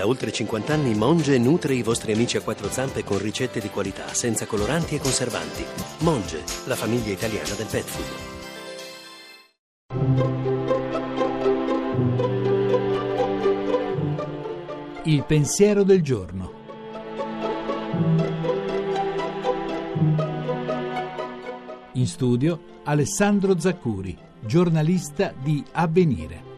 Da oltre 50 anni Monge nutre i vostri amici a quattro zampe con ricette di qualità, senza coloranti e conservanti. Monge, la famiglia italiana del pet food. Il pensiero del giorno. In studio Alessandro Zaccuri, giornalista di Avvenire.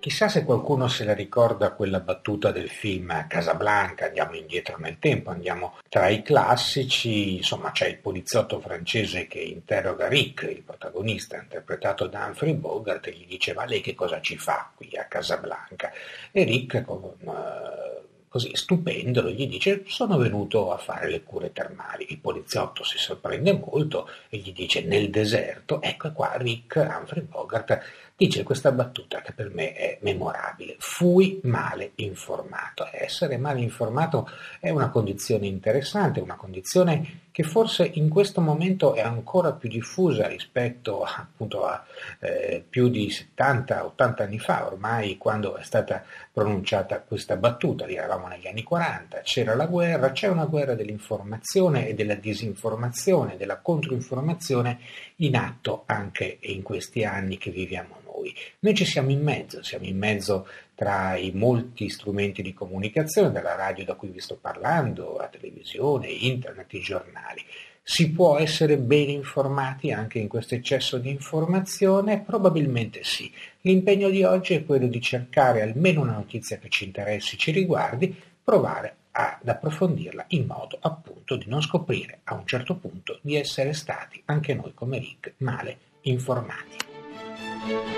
Chissà se qualcuno se la ricorda quella battuta del film Casablanca, andiamo indietro nel tempo, andiamo tra i classici, insomma c'è il poliziotto francese che interroga Rick, il protagonista interpretato da Humphrey Bogart, e gli dice ma lei che cosa ci fa qui a Casablanca? E Rick con, uh, così stupendolo gli dice sono venuto a fare le cure termali. Il poliziotto si sorprende molto e gli dice nel deserto, ecco qua Rick, Humphrey Bogart, dice questa battuta che per me è memorabile. Fui male informato. Essere male informato è una condizione interessante, una condizione che forse in questo momento è ancora più diffusa rispetto appunto a eh, più di 70-80 anni fa, ormai quando è stata pronunciata questa battuta, eravamo negli anni 40, c'era la guerra, c'è una guerra dell'informazione e della disinformazione, della controinformazione in atto anche in questi anni che viviamo noi. Noi ci siamo in mezzo, siamo in mezzo tra i molti strumenti di comunicazione, dalla radio da cui vi sto parlando, la televisione, internet, i giornali. Si può essere ben informati anche in questo eccesso di informazione? Probabilmente sì. L'impegno di oggi è quello di cercare almeno una notizia che ci interessi, ci riguardi, provare ad approfondirla in modo appunto di non scoprire a un certo punto di essere stati anche noi come Rick male informati.